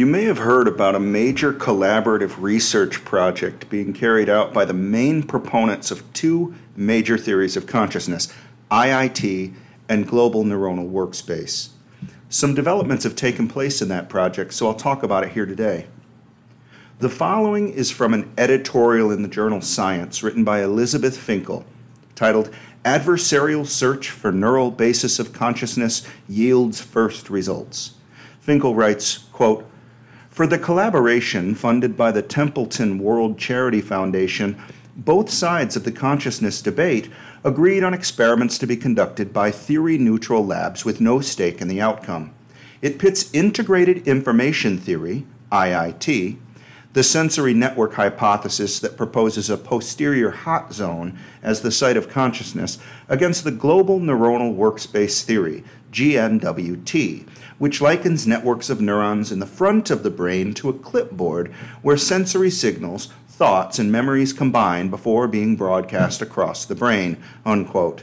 You may have heard about a major collaborative research project being carried out by the main proponents of two major theories of consciousness IIT and Global Neuronal Workspace. Some developments have taken place in that project, so I'll talk about it here today. The following is from an editorial in the journal Science written by Elizabeth Finkel, titled Adversarial Search for Neural Basis of Consciousness Yields First Results. Finkel writes, quote, For the collaboration funded by the Templeton World Charity Foundation, both sides of the consciousness debate agreed on experiments to be conducted by theory neutral labs with no stake in the outcome. It pits integrated information theory, IIT, the sensory network hypothesis that proposes a posterior hot zone as the site of consciousness against the global neuronal workspace theory, GNWT, which likens networks of neurons in the front of the brain to a clipboard where sensory signals, thoughts, and memories combine before being broadcast across the brain. Unquote.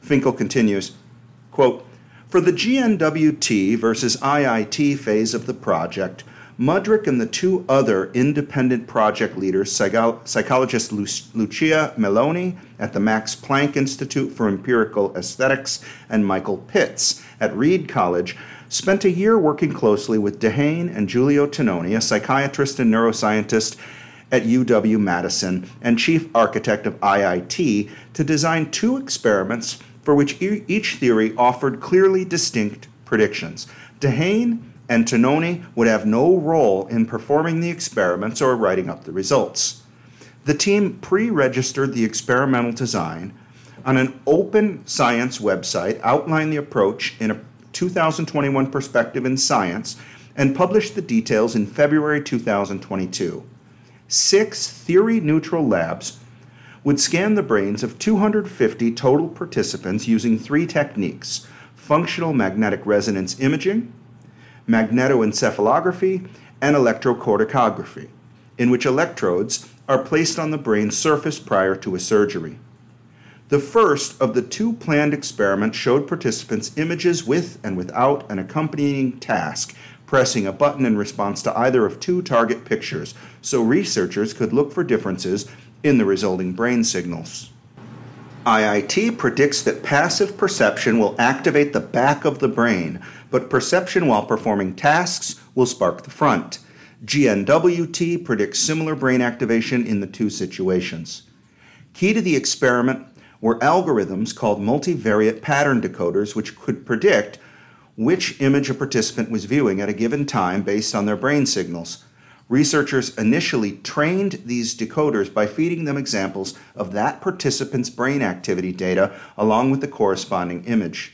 Finkel continues, quote, For the GNWT versus IIT phase of the project, Mudrik and the two other independent project leaders, psychologist Lucia Melloni at the Max Planck Institute for Empirical Aesthetics and Michael Pitts at Reed College, spent a year working closely with Dehaene and Giulio Tononi, a psychiatrist and neuroscientist at UW Madison and chief architect of IIT, to design two experiments for which each theory offered clearly distinct predictions. Dehaene and Tononi would have no role in performing the experiments or writing up the results. The team pre registered the experimental design on an open science website, outlined the approach in a 2021 perspective in science, and published the details in February 2022. Six theory neutral labs would scan the brains of 250 total participants using three techniques functional magnetic resonance imaging, magnetoencephalography, and electrocorticography, in which electrodes are placed on the brain's surface prior to a surgery. The first of the two planned experiments showed participants images with and without an accompanying task, pressing a button in response to either of two target pictures, so researchers could look for differences in the resulting brain signals. IIT predicts that passive perception will activate the back of the brain, but perception while performing tasks will spark the front. GNWT predicts similar brain activation in the two situations. Key to the experiment were algorithms called multivariate pattern decoders, which could predict which image a participant was viewing at a given time based on their brain signals. Researchers initially trained these decoders by feeding them examples of that participant's brain activity data along with the corresponding image.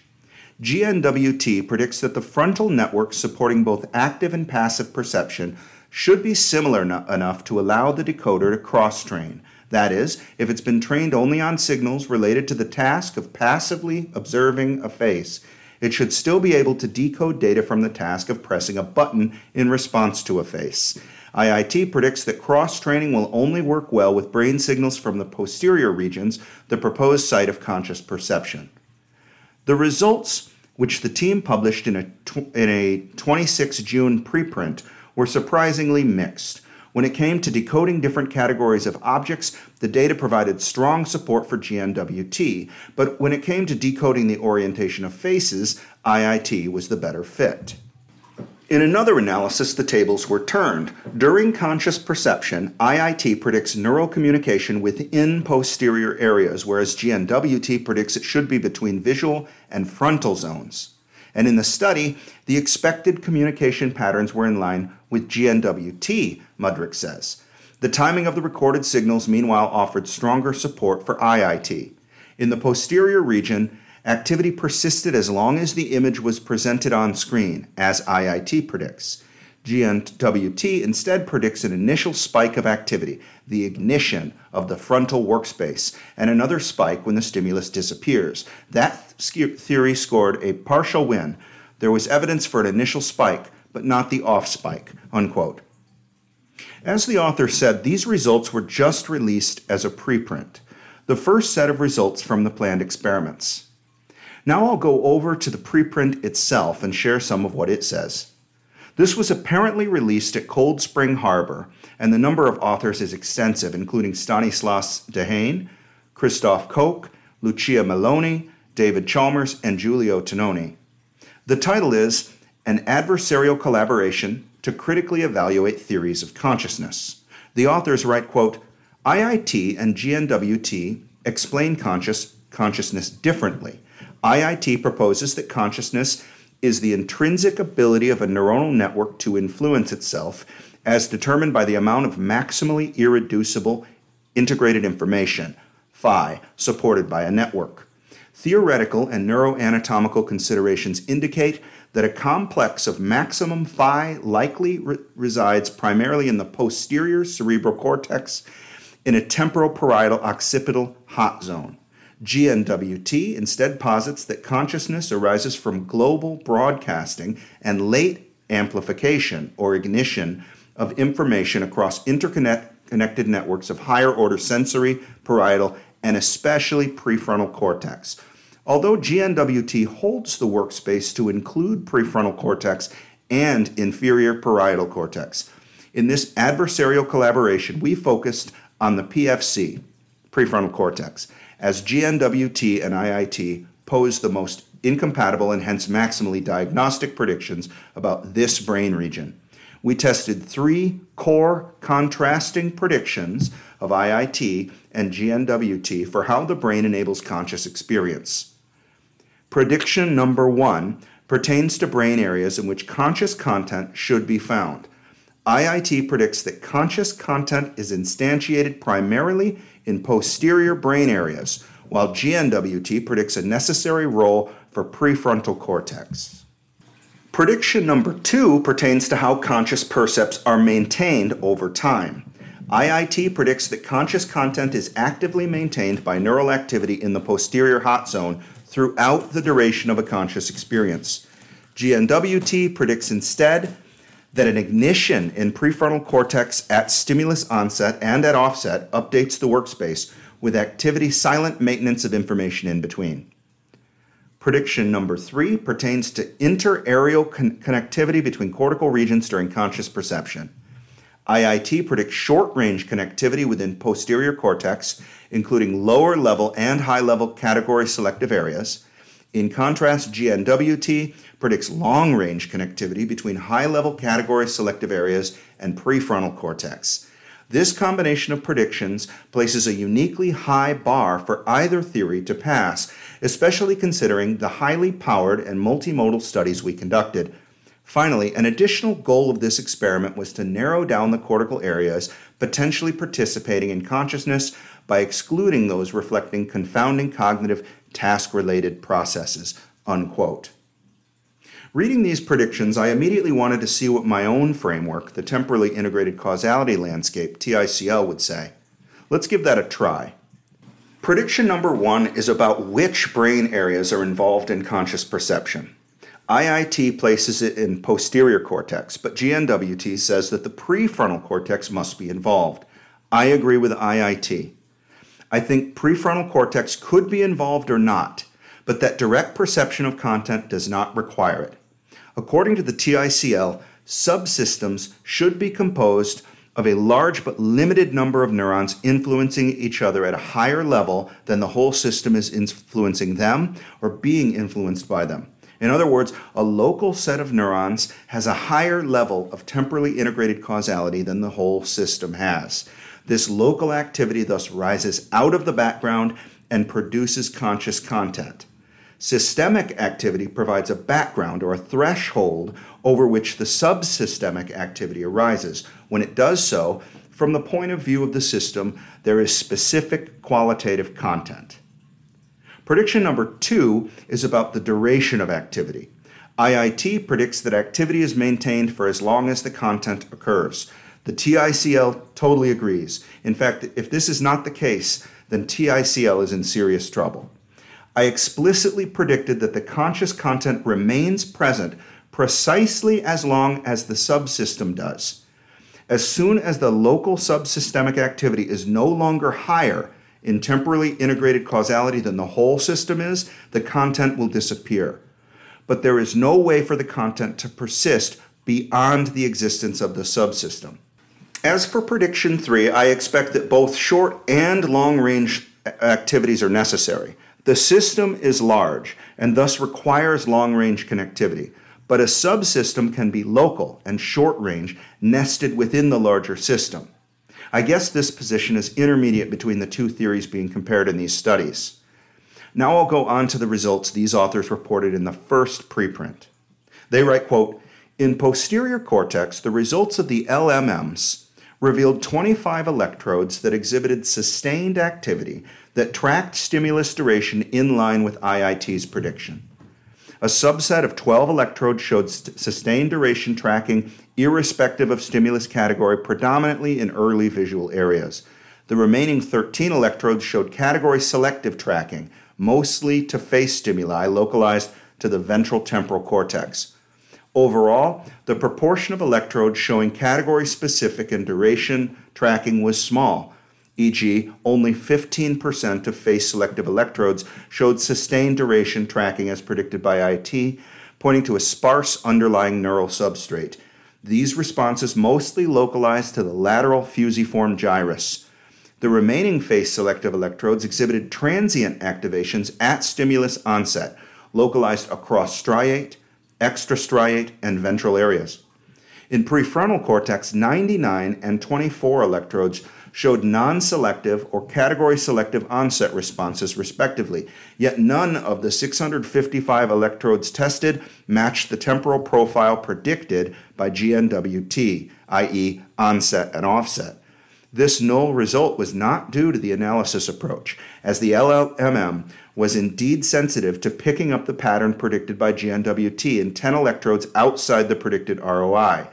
GNWT predicts that the frontal network supporting both active and passive perception should be similar no- enough to allow the decoder to cross train. That is, if it's been trained only on signals related to the task of passively observing a face, it should still be able to decode data from the task of pressing a button in response to a face. IIT predicts that cross training will only work well with brain signals from the posterior regions, the proposed site of conscious perception. The results, which the team published in a, tw- in a 26 June preprint, were surprisingly mixed. When it came to decoding different categories of objects, the data provided strong support for GNWT, but when it came to decoding the orientation of faces, IIT was the better fit. In another analysis, the tables were turned. During conscious perception, IIT predicts neural communication within posterior areas, whereas GNWT predicts it should be between visual and frontal zones. And in the study, the expected communication patterns were in line with GNWT, Mudrik says. The timing of the recorded signals, meanwhile, offered stronger support for IIT. In the posterior region, activity persisted as long as the image was presented on screen, as IIT predicts. GNWT instead predicts an initial spike of activity, the ignition of the frontal workspace, and another spike when the stimulus disappears. That theory scored a partial win. There was evidence for an initial spike, but not the off spike. Unquote. As the author said, these results were just released as a preprint, the first set of results from the planned experiments. Now I'll go over to the preprint itself and share some of what it says. This was apparently released at Cold Spring Harbor, and the number of authors is extensive, including Stanislas Dehaene, Christoph Koch, Lucia Melloni, David Chalmers, and Giulio Tononi. The title is An Adversarial Collaboration to Critically Evaluate Theories of Consciousness. The authors write, quote, IIT and GNWT explain conscious consciousness differently. IIT proposes that consciousness is the intrinsic ability of a neuronal network to influence itself as determined by the amount of maximally irreducible integrated information, phi, supported by a network. Theoretical and neuroanatomical considerations indicate that a complex of maximum phi likely re- resides primarily in the posterior cerebral cortex in a temporal-parietal occipital hot zone. GNWT instead posits that consciousness arises from global broadcasting and late amplification or ignition of information across interconnected networks of higher order sensory, parietal, and especially prefrontal cortex. Although GNWT holds the workspace to include prefrontal cortex and inferior parietal cortex, in this adversarial collaboration, we focused on the PFC, prefrontal cortex, as GNWT and IIT pose the most incompatible and hence maximally diagnostic predictions about this brain region. We tested three core contrasting predictions of IIT and GNWT for how the brain enables conscious experience. Prediction number one pertains to brain areas in which conscious content should be found. IIT predicts that conscious content is instantiated primarily in posterior brain areas, while GNWT predicts a necessary role for prefrontal cortex. Prediction number two pertains to how conscious percepts are maintained over time. IIT predicts that conscious content is actively maintained by neural activity in the posterior hot zone throughout the duration of a conscious experience. GNWT predicts instead that an ignition in prefrontal cortex at stimulus onset and at offset updates the workspace with activity silent maintenance of information in between. Prediction number three pertains to interareal con- connectivity between cortical regions during conscious perception. IIT predicts short range connectivity within posterior cortex, including lower level and high level category selective areas. In contrast, GNWT predicts long range connectivity between high level category selective areas and prefrontal cortex. This combination of predictions places a uniquely high bar for either theory to pass, especially considering the highly powered and multimodal studies we conducted. Finally, an additional goal of this experiment was to narrow down the cortical areas potentially participating in consciousness by excluding those reflecting confounding cognitive task related processes. Unquote. Reading these predictions, I immediately wanted to see what my own framework, the temporally integrated causality landscape, TICL, would say. Let's give that a try. Prediction number one is about which brain areas are involved in conscious perception. IIT places it in posterior cortex, but GNWT says that the prefrontal cortex must be involved. I agree with IIT. I think prefrontal cortex could be involved or not, but that direct perception of content does not require it. According to the TICL, subsystems should be composed of a large but limited number of neurons influencing each other at a higher level than the whole system is influencing them or being influenced by them. In other words, a local set of neurons has a higher level of temporally integrated causality than the whole system has. This local activity thus rises out of the background and produces conscious content. Systemic activity provides a background or a threshold over which the subsystemic activity arises. When it does so, from the point of view of the system, there is specific qualitative content. Prediction number two is about the duration of activity. IIT predicts that activity is maintained for as long as the content occurs. The TICL totally agrees. In fact, if this is not the case, then TICL is in serious trouble. I explicitly predicted that the conscious content remains present precisely as long as the subsystem does. As soon as the local subsystemic activity is no longer higher in temporally integrated causality than the whole system is, the content will disappear. But there is no way for the content to persist beyond the existence of the subsystem. As for prediction three, I expect that both short and long range activities are necessary. The system is large and thus requires long range connectivity, but a subsystem can be local and short range, nested within the larger system. I guess this position is intermediate between the two theories being compared in these studies. Now I'll go on to the results these authors reported in the first preprint. They write, quote, in posterior cortex, the results of the LMMs revealed 25 electrodes that exhibited sustained activity that tracked stimulus duration in line with IIT's prediction. A subset of 12 electrodes showed st- sustained duration tracking irrespective of stimulus category, predominantly in early visual areas. The remaining 13 electrodes showed category selective tracking, mostly to face stimuli localized to the ventral temporal cortex. Overall, the proportion of electrodes showing category specific and duration tracking was small, e.g., only 15% of face selective electrodes showed sustained duration tracking as predicted by IT, pointing to a sparse underlying neural substrate. These responses mostly localized to the lateral fusiform gyrus. The remaining face selective electrodes exhibited transient activations at stimulus onset, localized across striate, extrastriate, and ventral areas. In prefrontal cortex, 99 and 24 electrodes showed non selective or category selective onset responses, respectively, yet none of the 655 electrodes tested matched the temporal profile predicted by GNWT, i.e., onset and offset. This null result was not due to the analysis approach, as the LLMM was indeed sensitive to picking up the pattern predicted by GNWT in 10 electrodes outside the predicted ROI.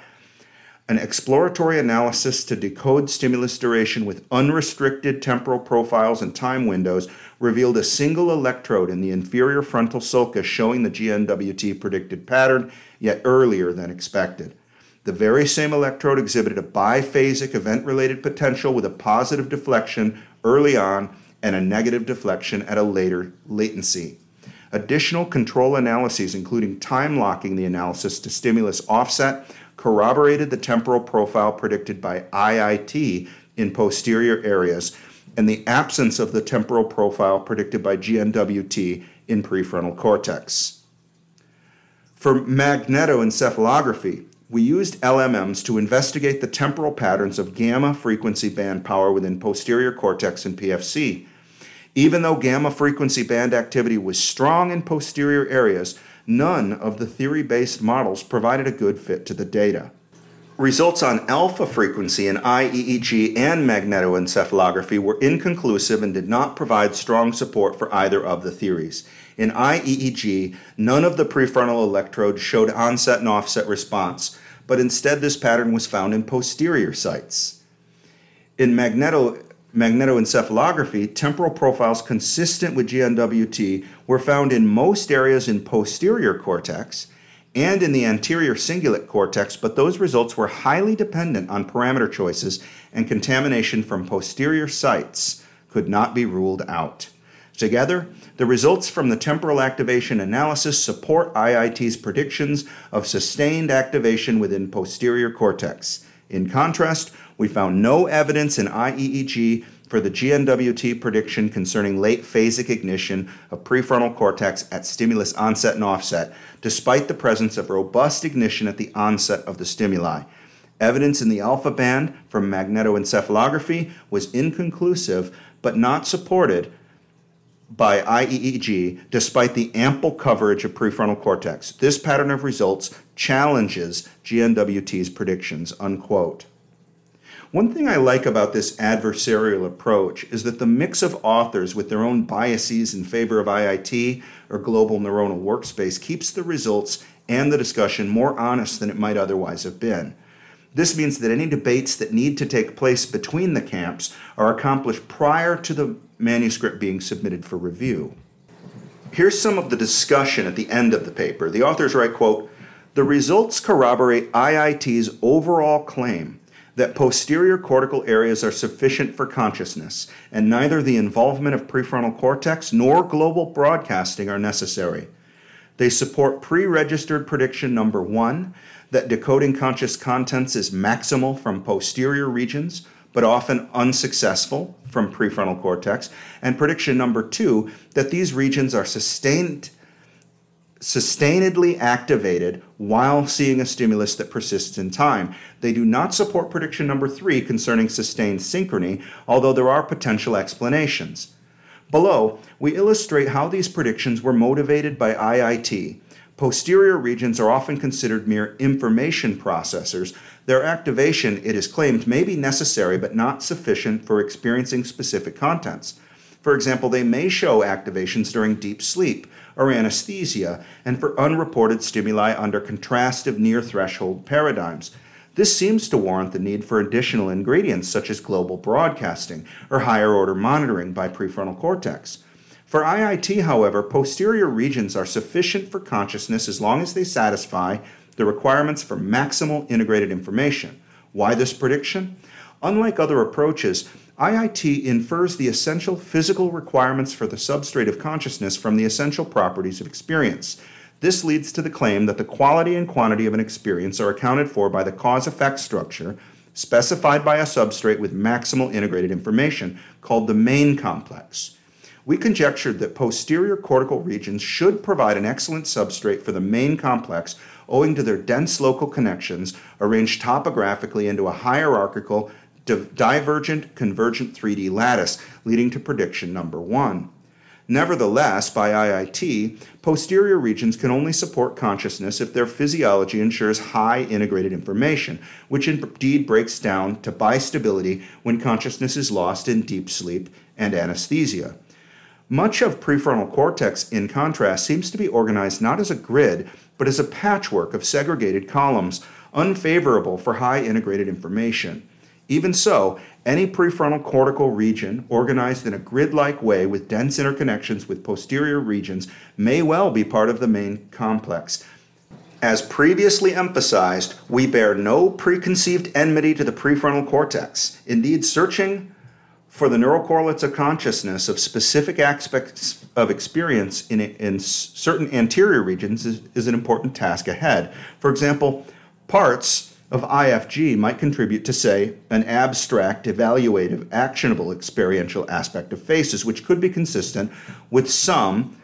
An exploratory analysis to decode stimulus duration with unrestricted temporal profiles and time windows revealed a single electrode in the inferior frontal sulcus showing the GNWT predicted pattern, yet earlier than expected. The very same electrode exhibited a biphasic event related potential with a positive deflection early on and a negative deflection at a later latency. Additional control analyses, including time locking the analysis to stimulus offset, corroborated the temporal profile predicted by IIT in posterior areas and the absence of the temporal profile predicted by GNWT in prefrontal cortex. For magnetoencephalography, we used LMMs to investigate the temporal patterns of gamma frequency band power within posterior cortex and PFC. Even though gamma frequency band activity was strong in posterior areas, none of the theory based models provided a good fit to the data. Results on alpha frequency in IEEG and magnetoencephalography were inconclusive and did not provide strong support for either of the theories. In IEEG, none of the prefrontal electrodes showed onset and offset response, but instead this pattern was found in posterior sites. In magneto, magnetoencephalography, temporal profiles consistent with GNWT were found in most areas in posterior cortex and in the anterior cingulate cortex, but those results were highly dependent on parameter choices and contamination from posterior sites could not be ruled out. Together, the results from the temporal activation analysis support IIT's predictions of sustained activation within posterior cortex. In contrast, we found no evidence in IEEG for the GNWT prediction concerning late phasic ignition of prefrontal cortex at stimulus onset and offset, despite the presence of robust ignition at the onset of the stimuli. Evidence in the alpha band from magnetoencephalography was inconclusive but not supported by IEEG despite the ample coverage of prefrontal cortex. This pattern of results challenges GNWT's predictions, unquote. One thing I like about this adversarial approach is that the mix of authors with their own biases in favor of IIT or global neuronal workspace keeps the results and the discussion more honest than it might otherwise have been. This means that any debates that need to take place between the camps are accomplished prior to the manuscript being submitted for review. Here's some of the discussion at the end of the paper. The authors write, quote, "The results corroborate IIT's overall claim that posterior cortical areas are sufficient for consciousness, and neither the involvement of prefrontal cortex nor global broadcasting are necessary. They support pre registered prediction number one that decoding conscious contents is maximal from posterior regions, but often unsuccessful from prefrontal cortex, and prediction number two that these regions are sustained sustainedly activated while seeing a stimulus that persists in time. They do not support prediction number three concerning sustained synchrony, although there are potential explanations. Below, we illustrate how these predictions were motivated by IIT. Posterior regions are often considered mere information processors. Their activation, it is claimed, may be necessary but not sufficient for experiencing specific contents. For example, they may show activations during deep sleep or anesthesia and for unreported stimuli under contrastive near threshold paradigms. This seems to warrant the need for additional ingredients such as global broadcasting or higher order monitoring by prefrontal cortex. For IIT, however, posterior regions are sufficient for consciousness as long as they satisfy the requirements for maximal integrated information. Why this prediction? Unlike other approaches, IIT infers the essential physical requirements for the substrate of consciousness from the essential properties of experience. This leads to the claim that the quality and quantity of an experience are accounted for by the cause effect structure specified by a substrate with maximal integrated information, called the main complex. We conjectured that posterior cortical regions should provide an excellent substrate for the main complex owing to their dense local connections arranged topographically into a hierarchical, divergent, convergent 3D lattice, leading to prediction number one. Nevertheless, by IIT, posterior regions can only support consciousness if their physiology ensures high integrated information, which indeed breaks down to bistability when consciousness is lost in deep sleep and anesthesia. Much of prefrontal cortex, in contrast, seems to be organized not as a grid, but as a patchwork of segregated columns, unfavorable for high integrated information. Even so, any prefrontal cortical region organized in a grid like way with dense interconnections with posterior regions may well be part of the main complex. As previously emphasized, we bear no preconceived enmity to the prefrontal cortex. Indeed, searching for the neural correlates of consciousness of specific aspects of experience in, in certain anterior regions is, is an important task ahead. For example, parts of IFG might contribute to, say, an abstract, evaluative, actionable experiential aspect of faces, which could be consistent with some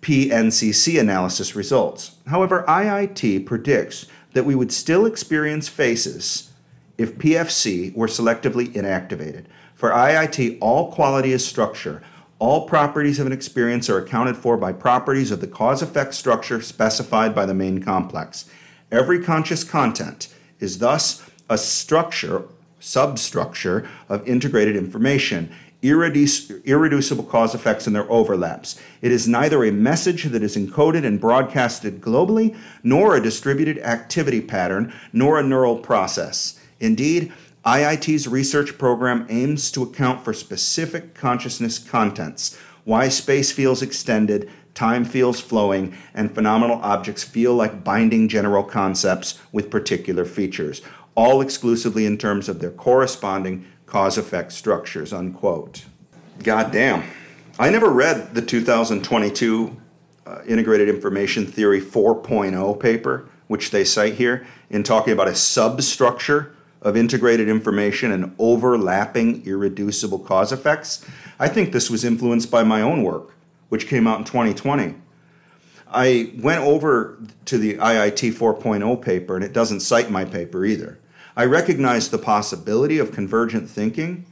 PNCC analysis results. However, IIT predicts that we would still experience faces if PFC were selectively inactivated. For IIT, all quality is structure. All properties of an experience are accounted for by properties of the cause effect structure specified by the main complex. Every conscious content is thus a structure, substructure of integrated information, irreduc- irreducible cause effects and their overlaps. It is neither a message that is encoded and broadcasted globally, nor a distributed activity pattern, nor a neural process. Indeed, IIT's research program aims to account for specific consciousness contents, why space feels extended, time feels flowing, and phenomenal objects feel like binding general concepts with particular features, all exclusively in terms of their corresponding cause effect structures. Unquote. God damn. I never read the 2022 uh, Integrated Information Theory 4.0 paper, which they cite here, in talking about a substructure of integrated information and overlapping irreducible cause effects. I think this was influenced by my own work which came out in 2020. I went over to the IIT 4.0 paper, and it doesn't cite my paper either. I recognized the possibility of convergent thinking,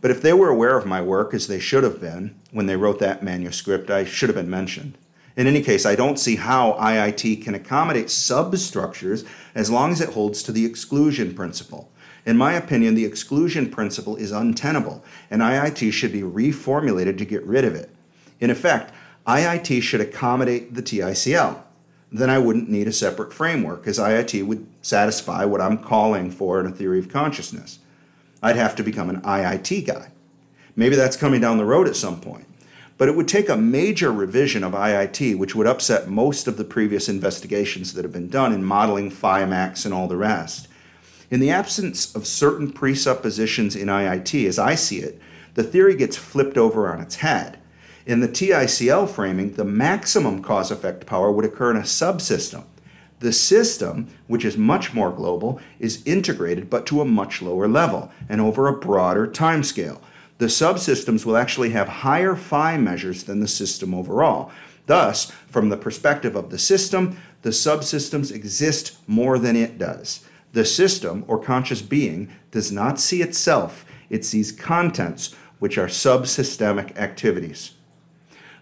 but if they were aware of my work, as they should have been when they wrote that manuscript, I should have been mentioned. In any case, I don't see how IIT can accommodate substructures as long as it holds to the exclusion principle. In my opinion, the exclusion principle is untenable, and IIT should be reformulated to get rid of it. In effect, IIT should accommodate the TICL. Then I wouldn't need a separate framework, as IIT would satisfy what I'm calling for in a theory of consciousness. I'd have to become an IIT guy. Maybe that's coming down the road at some point. But it would take a major revision of IIT, which would upset most of the previous investigations that have been done in modeling phi max and all the rest. In the absence of certain presuppositions in IIT, as I see it, the theory gets flipped over on its head In the TICL framing, the maximum cause effect power would occur in a subsystem. The system, which is much more global, is integrated but to a much lower level and over a broader timescale. The subsystems will actually have higher phi measures than the system overall. Thus, from the perspective of the system, the subsystems exist more than it does. The system, or conscious being, does not see itself, it sees contents, which are subsystemic activities.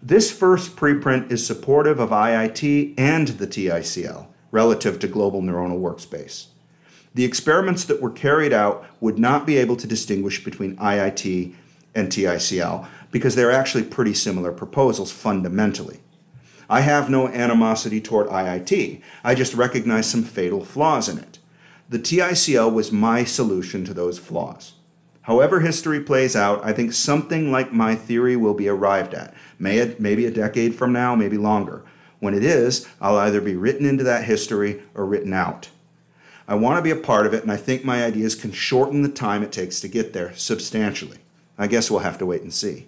This first preprint is supportive of IIT and the TICL relative to global neuronal workspace. The experiments that were carried out would not be able to distinguish between IIT and TICL because they're actually pretty similar proposals fundamentally. I have no animosity toward IIT, I just recognize some fatal flaws in it. The TICL was my solution to those flaws. However, history plays out, I think something like my theory will be arrived at, May, maybe a decade from now, maybe longer. When it is, I'll either be written into that history or written out. I want to be a part of it, and I think my ideas can shorten the time it takes to get there substantially. I guess we'll have to wait and see.